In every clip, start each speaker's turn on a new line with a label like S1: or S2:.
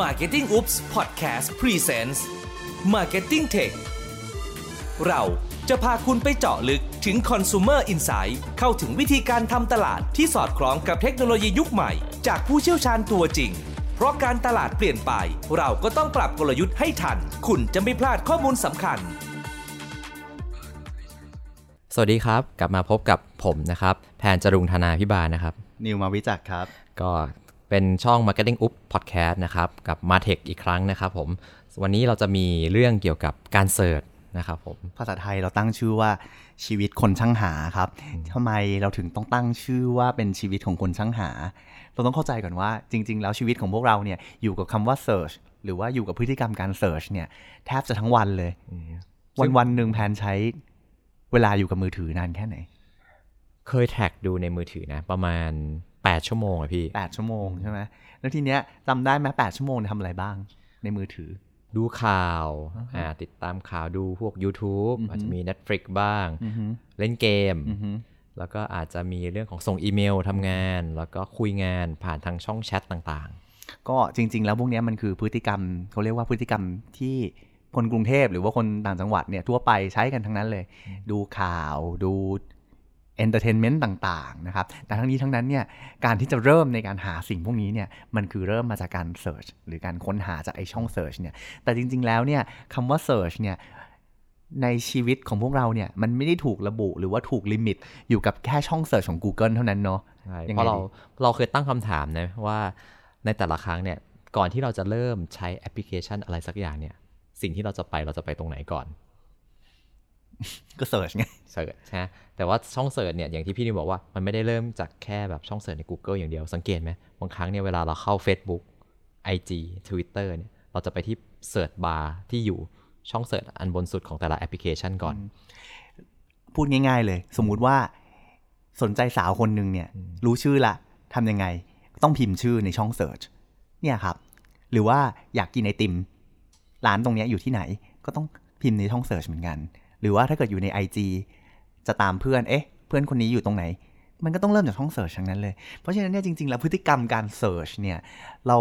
S1: Marketing Oops Podcast Presents Marketing Tech เราจะพาคุณไปเจาะลึกถึง Consumer Insight เข้าถึงวิธีการทำตลาดที่สอดคล้องกับเทคโนโลยียุคใหม่ จากผู้เชี่ยวชาญตัวจริง เพราะการตลาดเปลี่ยนไป เราก็ต้องปรับกลยุทธ์ให้ทัน คุณจะไม่พลาดข้อมูลสำคัญ
S2: สวัสดีครับ กลับมาพบกับผมนะครับ แพนจรุงธนาพิบาลนะครับ
S3: นิวมาวิจักรครับ
S2: ก็ เป็นช่อง Marketing Up Podcast นะครับ กับ m a t e c h อีกครั้งนะครับผม วันนี้เราจะมีเรื่องเกี่ยวกับการเสิร์ชนะครับผม
S3: ภาษาไทยเราตั้งชื่อว่าชีวิตคนช่างหาครับทำไมเราถึงต้องตั้งชื่อว่าเป็นชีวิตของคนช่างหา เราต้องเข้าใจก่อนว่าจริง ๆ แล้วชีวิตของพวกเราเนี่ยอยู่กับคำว่า search หรือว่าอยู่กับพฤติกรรมการ search เนี่ยแทบจะทั้งวันเลย วันวันๆหนึ่งแพนใช้เวลาอยู่กับมือถือนานแค่ไหน
S2: เคยแท็กดูในมือถือนะ ประมาณ 8 ชั่วโมงอะพี่
S3: 8 ชั่วโมงใช่ไหมแล้วทีเนี้ยจำได้ไหม8ชั่วโมงทำอะไรบ้างในมือถือ
S2: ดูข่าวอ่าติดตามข่าวดูพวก YouTube อาจจะมี Netflix บ้าง เล่นเกม แล้วก็อาจจะมีเรื่องของส่งอีเมลทำงาน แล้วก็คุยงานผ่านทางช่องแชทต่าง
S3: ก็จริง ๆ แล้วพวกเนี้ยมันคือพฤติกรรมเขาเรียกว่าพฤติกรรมที่คนกรุงเทพหรือว่าคนต่างจังหวัดเนี่ยทั่วไปใช้กันทั้งนั้นเลย ดูข่าวดู entertainment ต่างๆนะครับ แต่ทั้งนี้ทั้งนั้นเนี่ยการที่จะเริ่มในการหาสิ่งพวกนี้เนี่ยมันคือเริ่มมาจากการ search หรือการค้นหาจากไอช่อง search เนี่ยแต่จริง ๆ แล้วเนี่ยคำว่า search เนี่ยในชีวิตของพวกเราเนี่ยมันไม่ได้ถูกระบุหรือว่าถูก limit อยู่กับแค่ช่อง search ของ Google เท่านั้นเนาะ
S2: ๆใช่
S3: ยัง
S2: เพ
S3: ไง
S2: ราะเรา
S3: ดี
S2: เราเคยตั้งคำถามนะว่าในแต่ละครั้งเนี่ยก่อนที่เราจะเริ่มใช้แอปพลิเคชันอะไรสักอย่างเนี่ยสิ่งที่เราจะไปเราจะไปตรงไหนก่อน
S3: ก็ search ไง
S2: search ใช่ไหมแต่ว่าช่อง search เนี่ยอย่างที่พี่นิวบอกว่ามันไม่ได้เริ่มจากแค่แบบช่อง search ใน Google อย่างเดียวสังเกตไหมบางครั้งเนี่ยเวลาเราเข้า Facebook IG Twitter เนี่ยเราจะไปที่ search bar ที่อยู่ช่อง search อันบนสุดของแต่ละแอปพลิเคชันก่อน
S3: พูดง่าย ๆ เลย สมมุติว่าสนใจสาวคนหนึ่งเนี่ย รู้ชื่อละทำยังไง ต้องพิมพ์ชื่อในช่อง search เนี่ยครับ หรือว่าอยากกินไอติม ร้านตรงเนี้ยอยู่ที่ไหน ก็ต้องพิมพ์ในช่อง search เหมือนกัน หรือว่าถ้าเกิดอยู่ใน IG จะตามเพื่อนเอ๊ะ เพื่อนคนนี้อยู่ตรงไหน มันก็ต้องเริ่มจากช่อง search ทั้งนั้นเลย เพราะฉะนั้นเนี่ยจริงๆ แล้วพฤติกรรมการ search เนี่ยเรา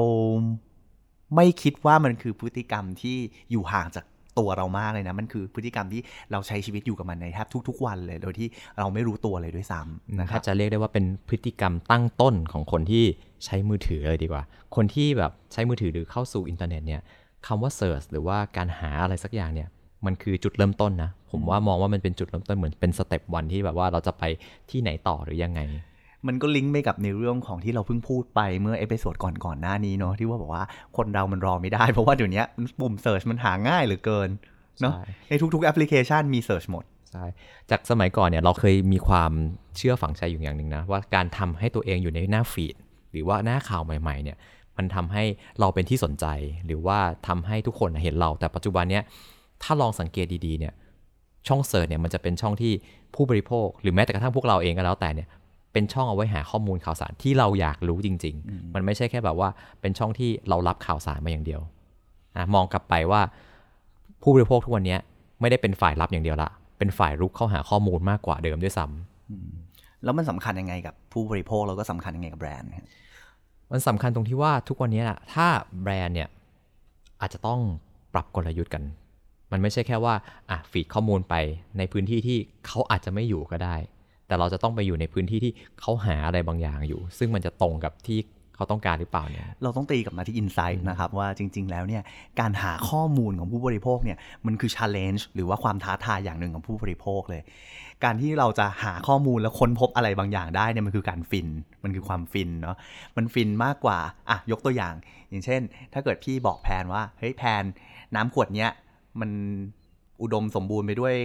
S3: ไม่คิดว่ามันคือพฤติกรรมที่อยู่ห่างจากตัวเรามากเลยนะ มันคือพฤติกรรมที่เราใช้ชีวิตอยู่กับมันในแทบทุก ๆ วันเลย โดยที่เราไม่รู้ตัวเลยด้วยซ้ำนะครับ
S2: จะเรียกได้ว่าเป็นพฤติกรรมตั้งต้นของคนที่ใช้มือถือเลยดีกว่า คนที่แบบใช้มือถือหรือเข้าสู่อินเทอร์เน็ตเนี่ยคำว่า search หรือว่าการหาอะไรสักอย่างเนี่ย มันคือจุดเริ่มต้นนะ ผมว่ามองว่ามันเป็นจุดเริ่มต้นเหมือนเป็น step one ที่แบบว่าเราจะไปที่ไหนต่อหรือยังไง
S3: มันก็ลิงก์ไปกับในเรื่องของที่เราเพิ่งพูดไปเมื่อ episode ก่อนๆหน้านี้เนาะที่ว่าบอกว่าคนเรามันรอไม่ได้ เพราะว่าเดี๋ยวนี้ปุ่มเสิร์ชมันหาง่ายเหลือเกินเนาะ
S2: ใช่
S3: ในทุกๆแอปพลิเคชันมีเสิร์ชหมด
S2: ใช่จากสมัยก่อนเนี่ยเราเคยมีความเชื่อฝังใจอยู่อย่างหนึ่งนะว่าการทำให้ตัวเองอยู่ในหน้าฟีดหรือว่าหน้าข่าวใหม่ๆเนี่ยมันทำให้เราเป็นที่สนใจ หรือว่าทำให้ทุกคนเห็นเราแต่ปัจจุบันเนี่ย ถ้าลองสังเกตดีๆเนี่ยช่องเสิร์ชเนี่ยมันจะเป็นช่องที่ผู้บริโภค หรือแม้แต่กระทั่งพวกเราเองก็แล้วแต่เนี่ยเป็นช่องเอาไว้หาข้อมูลข่าวสารที่เราอยากรู้จริง ๆ มันไม่ใช่แค่แบบว่าเป็นช่องที่เรารับข่าวสารมาอย่างเดียวนะมองกลับไปว่าผู้บริโภคทุกวันเนี้ยไม่ได้เป็นฝ่ายรับอย่างเดียวละ เป็นฝ่ายรุกเข้าหาข้อมูลมากกว่าเดิมด้วยซ้ำ
S3: แล้วมันสำคัญยังไงกับผู้บริโภคแล้วก็สำคัญยังไงกับแบรนด์เนี่ย
S2: มันสำคัญตรงที่ว่าทุกวันนี้นะถ้าแบรนด์เนี่ยอาจจะต้องปรับกลยุทธ์กัน มันไม่ใช่แค่ว่าอะฟีดข้อมูลไปในพื้นที่ที่เขาอาจจะไม่อยู่ก็ได้ แต่เราจะต้องไปอยู่ในพื้นที่ที่เขาหาอะไรบางอย่างอยู่ ซึ่งมันจะตรงกับที่เขาต้องการหรือเปล่าเนี่ย
S3: เราต้องตีกลับมาที่อินไซต์นะครับ ว่าจริง ๆ แล้วเนี่ยการหาข้อมูลของผู้บริโภคเนี่ยมันคือ challenge หรือว่าความท้าทายอย่างหนึ่งของผู้บริโภคเลย การที่เราจะหาข้อมูลแล้วค้นพบอะไรบางอย่างได้เนี่ยมันคือการฟิน มันคือความฟินเนาะมันฟินมากกว่าอะยกตัวอย่าง อย่างเช่น ถ้าเกิดพี่บอกแพนว่าเฮ้ยแพนน้ำขวดเนี้ย มันอุดมสมบูรณ์ไปด้วย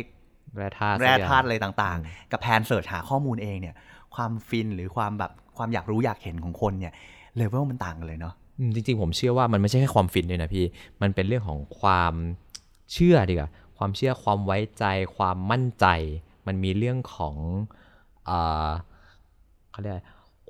S2: แร่ธาตุ
S3: แร่
S2: สักอย่ง
S3: ธาตุอะไรต่างๆ กับแพนเสิร์ชหาข้อมูลเองเนี่ย ความฟินหรือความแบบความอยากรู้อยากเห็นของคนเนี่ยเลเวลมันต่างกันเลยเนาะ
S2: อืมจริงๆ ผมเชื่อว่ามันไม่ใช่แค่ความฟินด้วยนะพี่ มันเป็นเรื่องของความเชื่อดีกว่าความเชื่อความไว้ใจความมั่นใจ มันมีเรื่องของอ่าเขาเรียกอะไร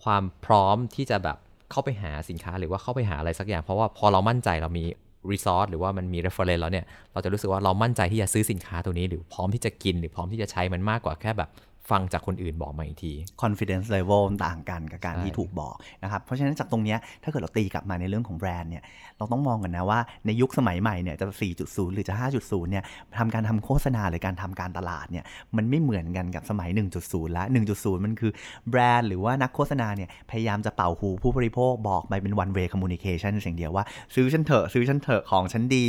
S2: ความพร้อมที่จะแบบเข้าไปหาสินค้าหรือว่าเข้าไปหาอะไรสักอย่าง เพราะว่าพอเรามั่นใจเรามี รีซอสหรือว่ามันมี reference แล้วเนี่ย เราจะรู้สึกว่าเรามั่นใจที่จะซื้อสินค้าตัวนี้ หรือพร้อมที่จะกินหรือพร้อมที่จะใช้มันมากกว่าแค่แบบ ฟังจากคนอื่นบอกมาอีกที
S3: confidence level ต่างกันกับการ
S2: ใช่
S3: ที่ถูกบอกนะครับ เพราะฉะนั้นจากตรงเนี้ยถ้าเกิดเราตีกลับมาในเรื่องของแบรนด์เนี่ยเราต้องมองกันนะว่าในยุคสมัยใหม่เนี่ยจะ 4.0 หรือจะ 5.0 เนี่ยทำการทำโฆษณาหรือการทำการตลาดเนี่ยมันไม่เหมือนกันกับสมัย 1.0ละ 1.0 มันคือแบรนด์หรือว่านักโฆษณาเนี่ยพยายามจะเป่าหูผู้บริโภคบอกไปเป็น one way communication สิ่งเดียวว่า ซื้อฉันเถอะซื้อฉันเถอะของฉันดี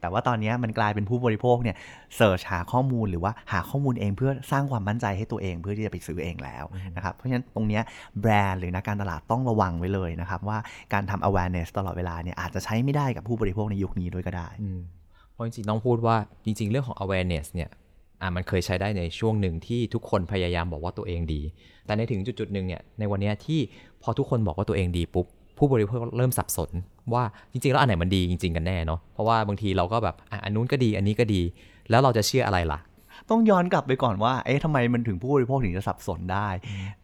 S3: แต่ว่าตอนเนี้ยมันกลายเป็นผู้บริโภคเนี่ยเสิร์ชหาข้อมูลหรือว่าหาข้อมูลเองเพื่อสร้างความมั่นใจให้ตัวเองเพื่อที่จะไปซื้อเองแล้วนะครับเพราะฉะนั้นตรงเนี้ยแบรนด์หรือนักการตลาดต้องระวังไว้เลยนะครับว่าการทำ awareness ตลอดเวลาเนี่ยอาจจะใช้ไม่ได้กับผู้บริโภคในยุคนี้ด้วยก็ได้
S2: อืมเพราะจริงๆต้องพูดว่าจริง ๆ เรื่องของ awareness เนี่ยอะมันเคยใช้ได้ในช่วงหนึ่งที่ทุกคนพยายามบอกว่าตัวเองดี แต่ในถึงจุดๆหนึ่งเนี่ยในวันเนี้ยที่พอทุกคนบอกว่าตัวเองดีปุ๊บผู้บริโภคเริ่มสับสนว่าจริงๆ แล้วอันไหนมันดีจริง ๆ กันแน่เนาะเพราะว่าบางทีเราก็แบบอะอันนู้นก็ดีอันนี้ก็ดี แล้วเราจะเชื่ออะไรล่ะ
S3: ต้องย้อนกลับไปก่อนว่า เอ๊ะทำไมมันถึงผู้บริโภคถึงจะสับสนได้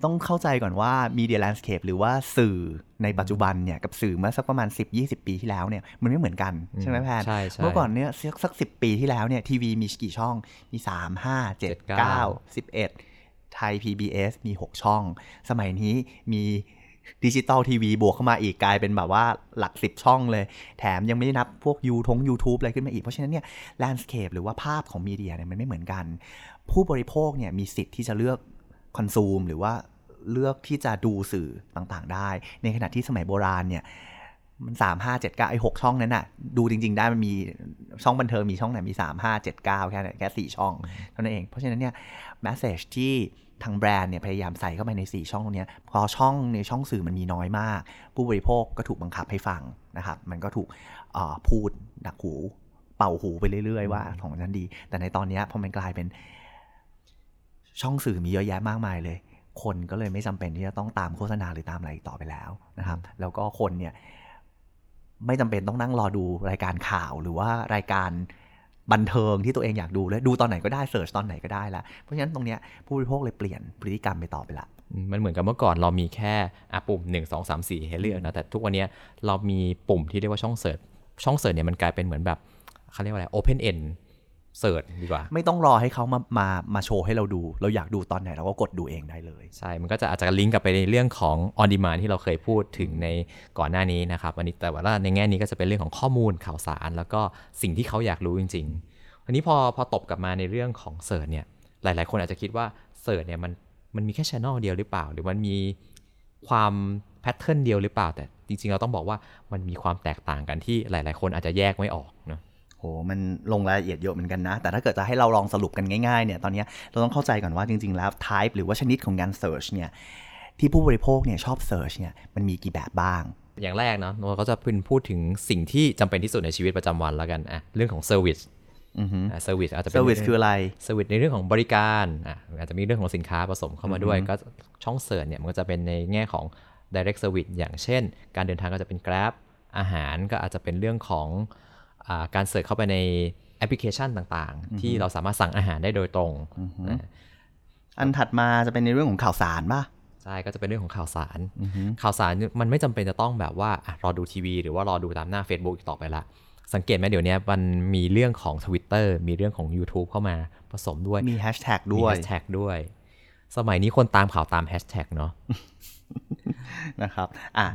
S3: ต้องเข้าใจก่อนว่า media landscape หรือว่าสื่อในปัจจุบันเนี่ยกับสื่อเมื่อสักประมาณ 10-20 ปีที่แล้วเนี่ยมันไม่เหมือนกันใช่ไหมแพน
S2: ใช่ใช่
S3: เมื่อก่อนเนี่ยสักสักสิปีที่แล้วเนี่ยทีวีมีกี่ช่องมี 3 5 7 9 11 ไทย PBS มี 6 ช่อง สมัยนี้มี digital TV บวกเข้ามาอีกกลายเป็นแบบว่าหลักสิบช่องเลย แถมยังไม่ได้นับพวกยูทง YouTube อะไรขึ้นมาอีก เพราะฉะนั้นเนี่ย landscape หรือว่าภาพของ media เนี่ยมันไม่เหมือนกัน ผู้บริโภคเนี่ยมีสิทธิ์ที่จะเลือก consume หรือว่าเลือกที่จะดูสื่อต่างๆ ได้ ในขณะที่สมัยโบราณเนี่ย มันสามห้าเจ็ดเก้าไอ้หกช่องนั้นน่ะ ดูจริง ๆ ได้มันมีช่องบันเทิงมีช่องไหนมีสามห้าเจ็ดเก้าแค่แค่สี่ช่องเท่านั้นเอง เพราะฉะนั้นเนี่ยแมสเซจที่ทางแบรนด์เนี่ยพยายามใส่เข้าไปใน 4 ช่องตรงนี้พอช่องในช่องสื่อมันมีน้อยมาก ผู้บริโภคก็ถูกบังคับให้ฟังนะครับ มันก็ถูกพูดดักหู เป่าหูไปเรื่อย ๆ ว่าของฉันดี แต่ในตอนนี้พอมันกลายเป็นช่องสื่อมีเยอะแยะมากมายเลย คนก็เลยไม่จำเป็นที่จะต้องตามโฆษณาหรือตามอะไรต่อไปแล้วนะครับ แล้วก็คนเนี่ย ไม่จำเป็นต้องนั่งรอดูรายการข่าวหรือว่ารายการบันเทิงที่ตัวเองอยากดูเลยดูตอนไหนก็ได้ search ตอนไหนก็ได้ละเพราะฉะนั้นตรงเนี้ยผู้บริโภคเลยเปลี่ยนพฤติกรรมไปต่อไปละ
S2: มันเหมือนกับเมื่อก่อนเรามีแค่อะปุ่ม 1 2 3 4 ให้เลือกนะ แต่ทุกวันนี้เรามีปุ่มที่เรียกว่าช่อง search ช่อง search เนี่ยมันกลายเป็นเหมือนแบบเขาเรียกว่าอะไร open end เสิร์ชดีกว่า
S3: ไม่ต้องรอให้เขามามามาโชว์ให้เราดู เราอยากดูตอนไหนเราก็กดดูเองได้เลย
S2: ใช่ มันก็จะอาจจะลิงก์กลับไปในเรื่องของ on demand ที่เราเคยพูดถึงในก่อนหน้านี้นะครับอันนี้แต่ว่าในแง่นี้ก็จะเป็นเรื่องของข้อมูลข่าวสาร แล้วก็สิ่งที่เขาอยากรู้จริงๆอันนี้พอพอตบกลับมาในเรื่องของ search เนี่ยหลาย ๆ คนอาจจะคิดว่า search เนี่ยมันมันมีแค่ channel เดียวหรือเปล่า หรือมันมีความ pattern เดียวหรือเปล่า แต่จริงๆเราต้องบอกว่ามันมีความแตกต่างกันที่หลาย ๆ คนอาจจะแยกไม่ออกเนอะ
S3: โหมันลงรายละเอียดเยอะเหมือนกันนะ แต่ถ้าเกิดจะให้เราลองสรุปกันง่ายๆเนี่ยตอนเนี้ยเราต้องเข้าใจก่อนว่าจริง ๆ แล้ว type หรือว่าชนิดของการ search เนี่ยที่ผู้บริโภคเนี่ยชอบ search เนี่ยมันมีกี่แบบบ้าง
S2: อย่างแรกเนาะเราก็จะเป็นพูดถึงสิ่งที่จำเป็นที่สุดในชีวิตประจำวันแล้วกันอะเรื่องของ service อื
S3: อฮึ
S2: service อาจจะเป็น
S3: service คืออะไร
S2: service ในเรื่องของบริการอะอาจจะมีเรื่องของสินค้าผสมเข้ามาด้วย ก็ช่อง search เนี่ยมันก็จะเป็นในแง่ของ direct service อย่างเช่น การเดินทางก็จะเป็น Grab อาหารก็อาจจะเป็นเรื่องของอา การ search เข้าไปในแอปพลิเคชันต่างๆ ที่เราสามารถสั่งอาหารได้โดยตรงนะ
S3: อันถัดมาจะเป็นในเรื่องของข่าวสารป่ะ
S2: ใช่ก็จะเป็นเรื่องของข่าวสาร ข่าวสารมันไม่จำเป็นจะต้องแบบว่าอะรอดูทีวี หรือว่ารอดูตามหน้า Facebook อีกต่อไปละสังเกตไหมเดี๋ยวนี้มันมีเรื่องของ Twitter มีเรื่องของ YouTube เข้ามาผสมด้วย
S3: มีแฮชแท็ก
S2: มี
S3: ด้วย
S2: แฮชแท็กด้วย สมัยนี้คนตามข่าวตามแฮชแท็กเนาะ
S3: นะครับ อะ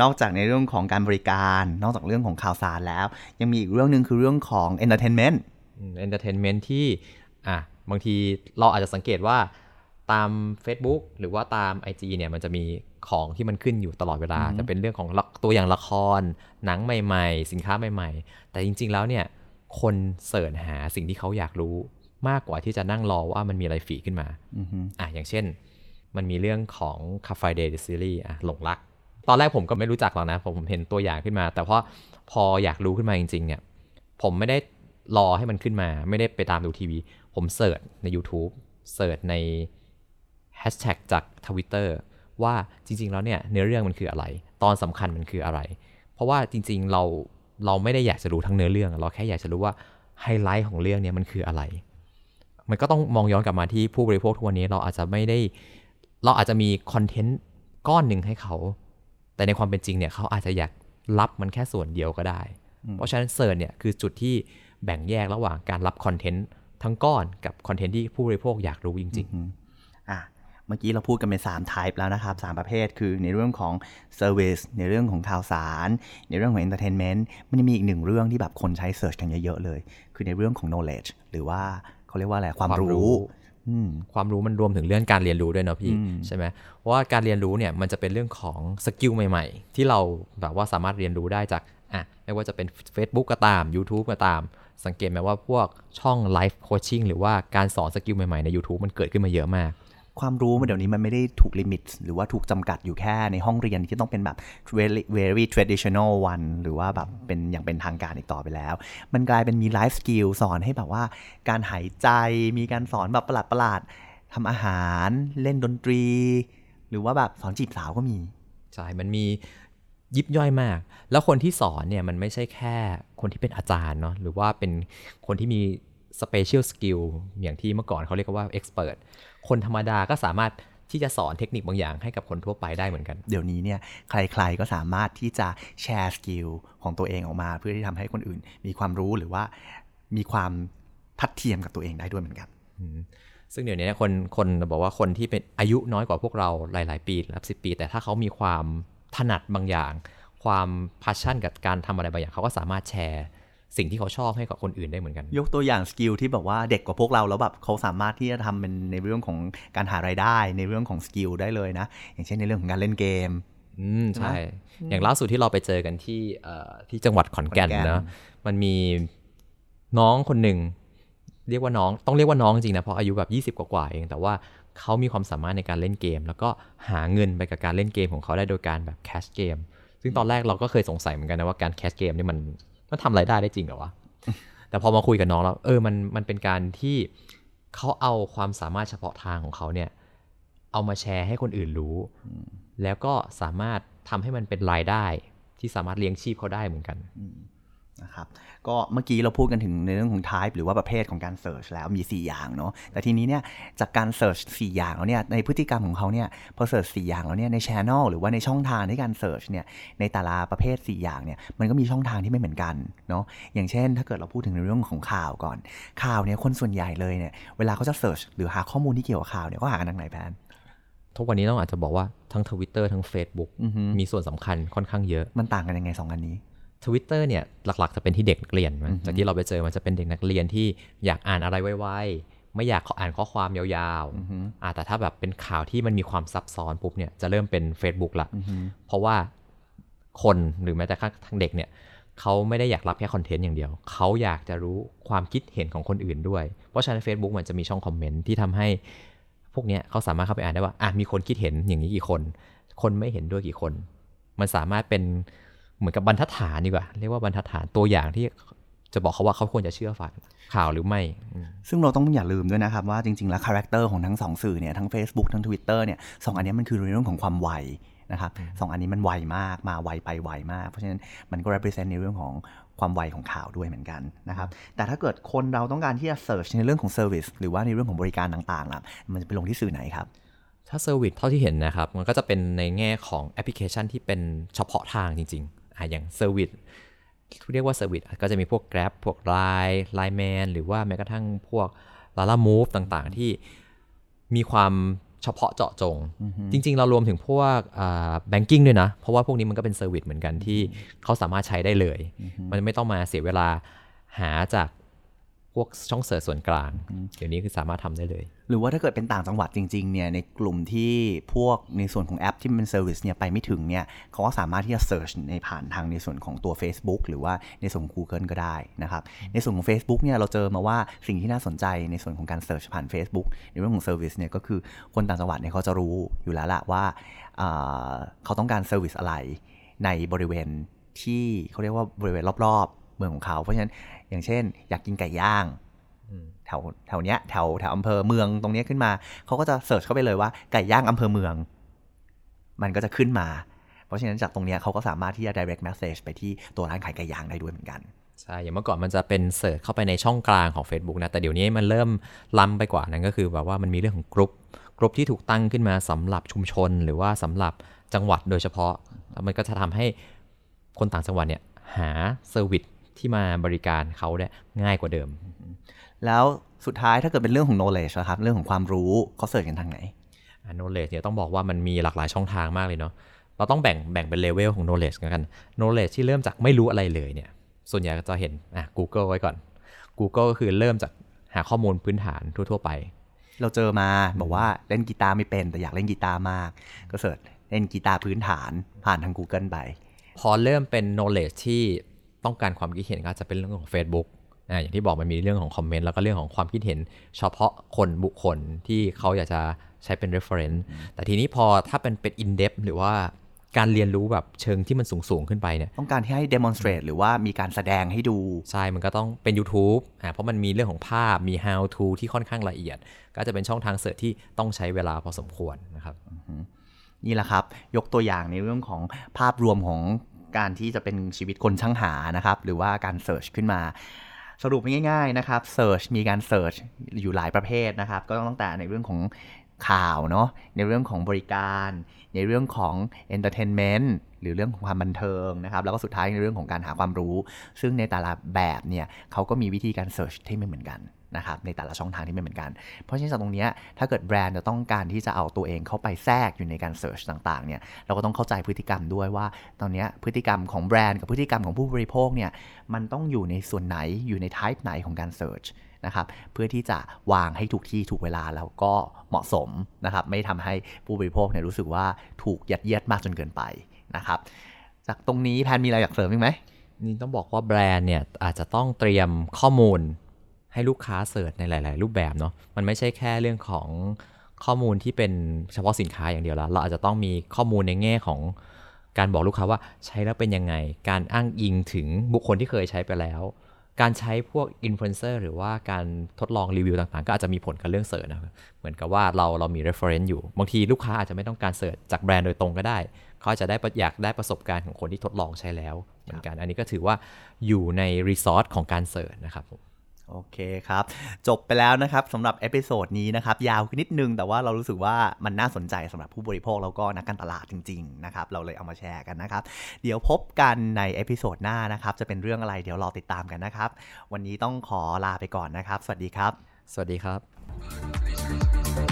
S3: นอกจากในเรื่องของการบริการ นอกจากเรื่องของข่าวสารแล้ว ยังมีอีกเรื่องหนึ่งคือเรื่องของ entertainment
S2: entertainment ที่อะบางทีเราอาจจะสังเกตว่าตาม Facebook หรือว่าตาม IG เนี่ยมันจะมีของที่มันขึ้นอยู่ตลอดเวลา จะเป็นเรื่องของละตัวอย่างละคร หนังใหม่ๆ สินค้าใหม่ๆ แต่จริง ๆ แล้วเนี่ยคน search หาสิ่งที่เขาอยากรู้มากกว่าที่จะนั่งรอว่ามันมีอะไร feed ขึ้นมาอะอย่างเช่น มันมีเรื่องของ c a f e Day the Series อะหลงรัก ตอนแรกผมก็ไม่รู้จักหรอกนะผมเห็นตัวอย่างขึ้นมา แต่พอพออยากรู้ขึ้นมาจริง ๆ เนี่ย ผมไม่ได้รอให้มันขึ้นมา ไม่ได้ไปตามดูทีวี ผม search ใน YouTube search ในแฮชแท็กจาก Twitter ว่าจริง ๆ แล้วเนี่ยเนื้อเรื่องมันคืออะไร ตอนสำคัญมันคืออะไร เพราะว่าจริง ๆ เราเราไม่ได้อยากจะรู้ทั้งเนื้อเรื่อง เราแค่อยากจะรู้ว่าไฮไลท์ของเรื่องเนี้มันคืออะไร มันก็ต้องมองย้อนกลับมาที่ผู้บริโภคทุกวันนี้เราอาจจะไม่ได้ เราอาจจะมี contentก้อนหนึ่งให้เขา แต่ในความเป็นจริงเนี่ยเขาอาจจะอยากรับมันแค่ส่วนเดียวก็ได้ เพราะฉะนั้น search เนี่ยคือจุดที่แบ่งแยกระหว่างการรับ content ทั้งก้อนกับ content ที่ผู้บริโภคอยากรู้จริง
S3: อะเมื่อกี้เราพูดกันเป็น3 type แล้วนะครับ 3 ประเภทคือในเรื่องของ service ในเรื่องของข่าวสาร ในเรื่องของ entertainment มันจะมีอีกหนึ่งเรื่องที่แบบคนใช้ search กันเยอะๆเลย คือในเรื่องของ knowledge หรือว่าเขาเรียกว่าอะไรความ
S2: ความรู้
S3: รู้อืม
S2: ความรู้มันรวมถึงเรื่องการเรียนรู้ด้วยเนาะพี่
S3: อืม
S2: ใช่ไหมเพราะว่าการเรียนรู้เนี่ยมันจะเป็นเรื่องของ skill ใหม่ ๆ ที่เราแบบว่าสามารถเรียนรู้ได้จากอะไม่ว่าจะเป็น Facebook ก็ตาม YouTube ก็ตาม สังเกตไหมว่าพวกช่อง life coaching หรือว่าการสอน skill ใหม่ๆใน YouTube มันเกิดขึ้นมาเยอะมาก
S3: ความรู้มันเดี๋ยวนี้มันไม่ได้ถูก limit หรือว่าถูกจำกัดอยู่แค่ในห้องเรียนที่ต้องเป็นแบบ very very traditional one หรือว่าแบบเป็นอย่างเป็นทางการอีกต่อไปแล้ว มันกลายเป็นมี life skill สอนให้แบบว่า การหายใจมีการสอนแบบประหลาดประหลาดทำอาหารเล่นดนตรี หรือว่าแบบสอนจีบสาวก็มี
S2: ใช่ มันมียิบย่อยมาก แล้วคนที่สอนเนี่ยมันไม่ใช่แค่คนที่เป็นอาจารย์เนาะหรือว่าเป็นคนที่มี special skill อย่างที่เมื่อก่อนเขาเรียกว่า expert คนธรรมดาก็สามารถที่จะสอนเทคนิคบางอย่างให้กับคนทั่วไปได้เหมือนกัน
S3: เดี๋ยวนี้เนี่ยใครๆก็สามารถที่จะแชร์ skill ของตัวเองออกมา เพื่อที่ทำให้คนอื่น มีความรู้หรือว่ามีความทัดเทียมกับตัวเองได้ด้วยเหมือนกัน
S2: ซึ่งเดี๋ยวนี้คนคนบอกว่าคนที่เป็นอายุน้อยกว่าพวกเราหลาย ๆ ปีนับสิบปี แต่ถ้าเขามีความถนัดบางอย่าง ความพ s ชั่นกับการทำอะไรบางอย่างเขาก็สามารถแชร์ สิ่งที่เขาชอบให้กับคนอื่นได้เหมือนกัน
S3: ยกตัวอย่าง skill ที่แบบว่าเด็กกว่าพวกเราแล้วแบบเขาสามารถที่จะทำเป็นในเรื่องของการหารายได้ในเรื่องของ skill ได้เลยนะ อย่างเช่นในเรื่องของการเล่นเกม
S2: อืมใช่ อย่างล่าสุดที่เราไปเจอกันที่เอ่อที่จังหวัดขอนแก่น
S3: ขอนแก่น
S2: เนอะมันมีน้องคนหนึ่งเรียกว่าน้องต้องเรียกว่าน้องจริงนะเพราะอายุแบบ20 กว่าๆเอง แต่ว่าเขามีความสามารถในการเล่นเกม แล้วก็หาเงินไปกับการเล่นเกมของเขาได้โดยการแบบแคชเกมซึ่งตอนแรกเราก็เคยสงสัยเหมือนกันนะว่าการแคชเกมนี่มัน มันทำรายได้ได้จริงเหรอวะ แต่พอมาคุยกับน้องแล้ว เออมันมันเป็นการที่เขาเอาความสามารถเฉพาะทางของเขาเนี่ย เอามาแชร์ให้คนอื่นรู้ แล้วก็สามารถทำให้มันเป็นรายได้ที่สามารถเลี้ยงชีพเขาได้เหมือนกัน
S3: นะครับ ก็เมื่อกี้เราพูดกันถึงในเรื่องของ type หรือว่าประเภทของการ search แล้วมี 4 อย่างเนาะ แต่ทีนี้เนี่ยจากการ search 4 อย่างแล้วเนี่ยในพฤติกรรมของเขาเนี่ยพอ search 4 อย่างแล้วเนี่ยใน channel หรือว่าในช่องทางในการ search เนี่ยในแต่ละประเภท 4 อย่างเนี่ยมันก็มีช่องทางที่ไม่เหมือนกันเนาะ อย่างเช่น ถ้าเกิดเราพูดถึงในเรื่องของข่าวก่อน ข่าวเนี่ยคนส่วนใหญ่เลยเนี่ยเวลาเขาจะ search หรือหาข้อมูลที่เกี่ยวกับข่าวเนี่ยก็หากันทางไหนแพน
S2: ทุกวันนี้ต้องอาจจะบอกว่าทั้ง Twitter ทั้ง Facebook
S3: อือฮึ
S2: มีส่วนสำคัญค่อนข้างเยอะ
S3: มันต่างกันยังไงสองอันนี้
S2: Twitter เนี่ยหลักๆจะเป็นที่เด็กนักเรียนมั้ยจากที่เราไปเจอมันจะเป็นเด็กนักเรียนที่อยากอ่านอะไรไวๆไม่อยากอ่านข้อความยาวๆอ่าแต่ถ้าแบบเป็นข่าวที่มันมีความซับซ้อนปุ๊บเนี่ยจะเริ่มเป็น Facebook ละเพราะว่าคนหรือแม้แต่ทางเด็กเนี่ยเขาไม่ได้อยากรับแค่คอนเทนต์อย่างเดียว เขาอยากจะรู้ความคิดเห็นของคนอื่นด้วย เพราะฉะนั้น Facebook มันจะมีช่องคอมเมนต์ที่ทำให้พวกเนี้ยเขาสามารถเข้าไปอ่านได้ว่าอะมีคนคิดเห็นอย่างนี้กี่คน คนไม่เห็นด้วยกี่คน มันสามารถเป็น เหมือนกับบรรทัดฐานดีกว่า เรียกว่าบรรทัดฐานตัวอย่างที่จะบอกเขาว่าเขาควรจะเชื่อฟังข่าวหรือไม่อืม
S3: ซึ่งเราต้องอย่าลืมด้วยนะครับ ว่าจริง ๆ แล้ว character ของทั้งสองสื่อเนี่ยทั้ง Facebook ทั้ง Twitter เนี่ยสองอันเนี้ยมันคือในเรื่องของความไวนะครับสองอันนี้มันไวมากมาไวไปไวมาก เพราะฉะนั้นมันก็ represent ในเรื่องของความไวของข่าวด้วยเหมือนกันนะครับ แต่ถ้าเกิดคนเราต้องการที่จะ search ในเรื่องของ service หรือว่าในเรื่องของบริการต่างๆล่ะมันจะไปลงที่สื่อไหนครับ
S2: ถ้า service เท่าที่เห็นนะครับ มันก็จะเป็นในแง่ของแอปพลิเคชันที่เป็นเฉพาะทางจริง ๆ อะอย่าง service ที่เรียกว่า service ก็จะมีพวก Grab พวก Line Line Man หรือว่าแม้กระทั่งพวก Lala Move ต่างๆ ที่มีความเฉพาะเจาะจง จริง ๆ เรารวมถึงพวก banking ด้วยนะ เพราะว่าพวกนี้มันก็เป็น service เหมือนกันที่เขาสามารถใช้ได้เลย มันไม่ต้องมาเสียเวลาหาจากพ วกช่อง search ส่วนกลาง เดี๋ยวนี้คือสามารถทำได้เลย
S3: หรือว่าถ้าเกิดเป็นต่างจังหวัดจริงๆเนี่ยในกลุ่มที่พวกในส่วนของแอปที่มันเป็น service เนี่ยไปไม่ถึงเนี่ยเขาก็สามารถที่จะเ e ิร์ชในผ่านทางในส่วนของตัว Facebook หรือว่าในส่วนของ Google ก็ได้นะครับในส่วนของ Facebook เนี่ยเราเจอมาว่าสิ่งที่น่าสนใจในส่วนของการเ e ิร์ชผ่าน Facebook ในเรื่องของ service เนี่ยก็คือคนต่างจังหวัดเนี่ยเขาจะรู้อยู่แล้วละว่าอ่าเขาต้องการ service อะไรในบริเวณที่เขาเรียกว่าบริเวณรอบๆ เมืองของเขา เพราะฉะนั้นอย่างเช่น อยากกินไก่ย่างแถวแถวเนี้ยแถวแถวอำเภอเมืองตรงเนี้ยขึ้นมา เขาก็จะ search เข้าไปเลยว่าไก่ย่างอำเภอเมือง มันก็จะขึ้นมา เพราะฉะนั้นจากตรงเนี้ยเขาก็สามารถที่จะ direct message ไปที่ตัวร้านขายไก่ย่างได้ด้วยเหมือนกัน
S2: ใช่อย่างเมื่อก่อนมันจะเป็น search เข้าไปในช่องกลางของ Facebook นะ แต่เดี๋ยวนี้มันเริ่มล้ำไปกว่านั้นก็คือแบบว่ามันมีเรื่องของกรุ๊ปกรุ๊ปที่ถูกตั้งขึ้นมาสำหรับชุมชน หรือว่าสำหรับจังหวัดโดยเฉพาะแล้วมันก็จะทำให้คนต่างจังหวัดเนี่ยหา service ที่มาบริการเขาเนี่ยง่ายกว่าเดิม
S3: แล้วสุดท้ายถ้าเกิดเป็นเรื่องของ knowledge นะครับ เรื่องของความรู้เขา search กันทางไหน
S2: อะ knowledge เนี่ยต้องบอกว่ามันมีหลากหลายช่องทางมากเลยเนาะเราต้องแบ่งแบ่งเป็นเลเวลของ knowledge กัน knowledge ที่เริ่มจากไม่รู้อะไรเลยเนี่ยส่วนใหญ่จะเห็นอะ Google ไว้ก่อน Google ก็คือเริ่มจากหาข้อมูลพื้นฐานทั่ว ๆ ไป
S3: เราเจอมาบอกว่าเล่นกีตาร์ไม่เป็นแต่อยากเล่นกีตาร์มาก ก็ search เล่นกีตาร์พื้นฐานผ่านทาง Google ไป
S2: พอเริ่มเป็น knowledge ที่ ต้องการความคิดเห็นก็อาจจะเป็นเรื่องของ Facebook อ่าอย่างที่บอกมันมีเรื่องของคอมเมนต์แล้วก็เรื่องของความคิดเห็น เฉพาะคนบุคคลที่เขาอยากจะใช้เป็น reference แต่ทีนี้พอถ้าเป็นเป็น in depth หรือว่าการเรียนรู้แบบเชิงที่มันสูงสูงๆขึ้นไปเนี่ย
S3: ต้องการที่ให้ demonstrate หรือว่ามีการแสดงให้ดู
S2: ใช่ มันก็ต้องเป็น YouTube อ่าเพราะมันมีเรื่องของภาพมี how to ที่ค่อนข้างละเอียด ก็จะเป็นช่องทางเสิร์ชที่ต้องใช้เวลาพอสมควรนะครับ
S3: นี่แหละครับ ยกตัวอย่างในเรื่องของภาพรวมของ การที่จะเป็นชีวิตคนช่างหานะครับ หรือว่าการเสิร์ชขึ้นมาสรุปง่ายๆนะครับ search มีการ search อยู่หลายประเภทนะครับ ก็ต้องตั้งแต่ในเรื่องของข่าวเนาะ ในเรื่องของบริการ ในเรื่องของ entertainment หรือเรื่องของความบันเทิงนะครับ แล้วก็สุดท้ายในเรื่องของการหาความรู้ ซึ่งในแต่ละแบบเนี่ยเขาก็มีวิธีการ search ที่ไม่เหมือนกัน นะครับในแต่ละช่องทางที่ไม่เหมือนกัน เพราะฉะนั้นจากตรงนี้ถ้าเกิดแบรนด์จะต้องการที่จะเอาตัวเองเข้าไปแทรกอยู่ในการ search ต่างๆเนี่ยเราก็ต้องเข้าใจพฤติกรรมด้วยว่า ตอนนี้พฤติกรรมของแบรนด์กับพฤติกรรมของผู้บริโภคเนี่ยมันต้องอยู่ในส่วนไหนอยู่ใน type ไหนของการเสิร์ชนะครับเพื่อที่จะวางให้ถูกที่ถูกเวลาแล้วก็เหมาะสมนะครับไม่ทำให้ผู้บริโภคเนี่ยรู้สึกว่าถูกยัดเยียดมากจนเกินไปนะครับจากตรงนี้แพนมีอะไรอยากเสริมอีกไหม
S2: นี่ต้องบอกว่าแบรนด์เนี่ยอาจจะต้องเตรียมข้อมูล ให้ลูกค้าเสิร์ชในหลาย ๆ รูปแบบเนาะมันไม่ใช่แค่เรื่องของข้อมูลที่เป็นเฉพาะสินค้าอย่างเดียวแล้ว เราอาจจะต้องมีข้อมูลในแง่ของการบอกลูกค้าว่าใช้แล้วเป็นยังไง การอ้างอิงถึงบุคคลที่เคยใช้ไปแล้ว การใช้พวกอินฟลูเอนเซอร์หรือว่าการทดลองรีวิวต่าง ๆ ก็อาจจะมีผลกับเรื่อง search นะเหมือนกับว่าเราเรามี reference อยู่ บางทีลูกค้าอาจจะไม่ต้องการ search จากแบรนด์โดยตรงก็ได้ เขาอาจจะได้อยากได้ประสบการณ์ของคนที่ทดลองใช้แล้ว เหมือนกัน อันนี้ก็ถือว่าอยู่ใน resource ของการ search นะครับผม
S3: โอเคครับ จบไปแล้วนะครับสำหรับ episode นี้นะครับ ยาวนิดนึง แต่ว่าเรารู้สึกว่ามันน่าสนใจสำหรับผู้บริโภค แล้วก็นักการตลาดจริง ๆ นะครับ เราเลยเอามาแชร์กันนะครับ เดี๋ยวพบกันใน episode หน้านะครับ จะเป็นเรื่องอะไรเดี๋ยวรอติดตามกันนะครับ วันนี้ต้องขอลาไปก่อนนะครับ สวัสดีครับ
S2: สวัสดีครับ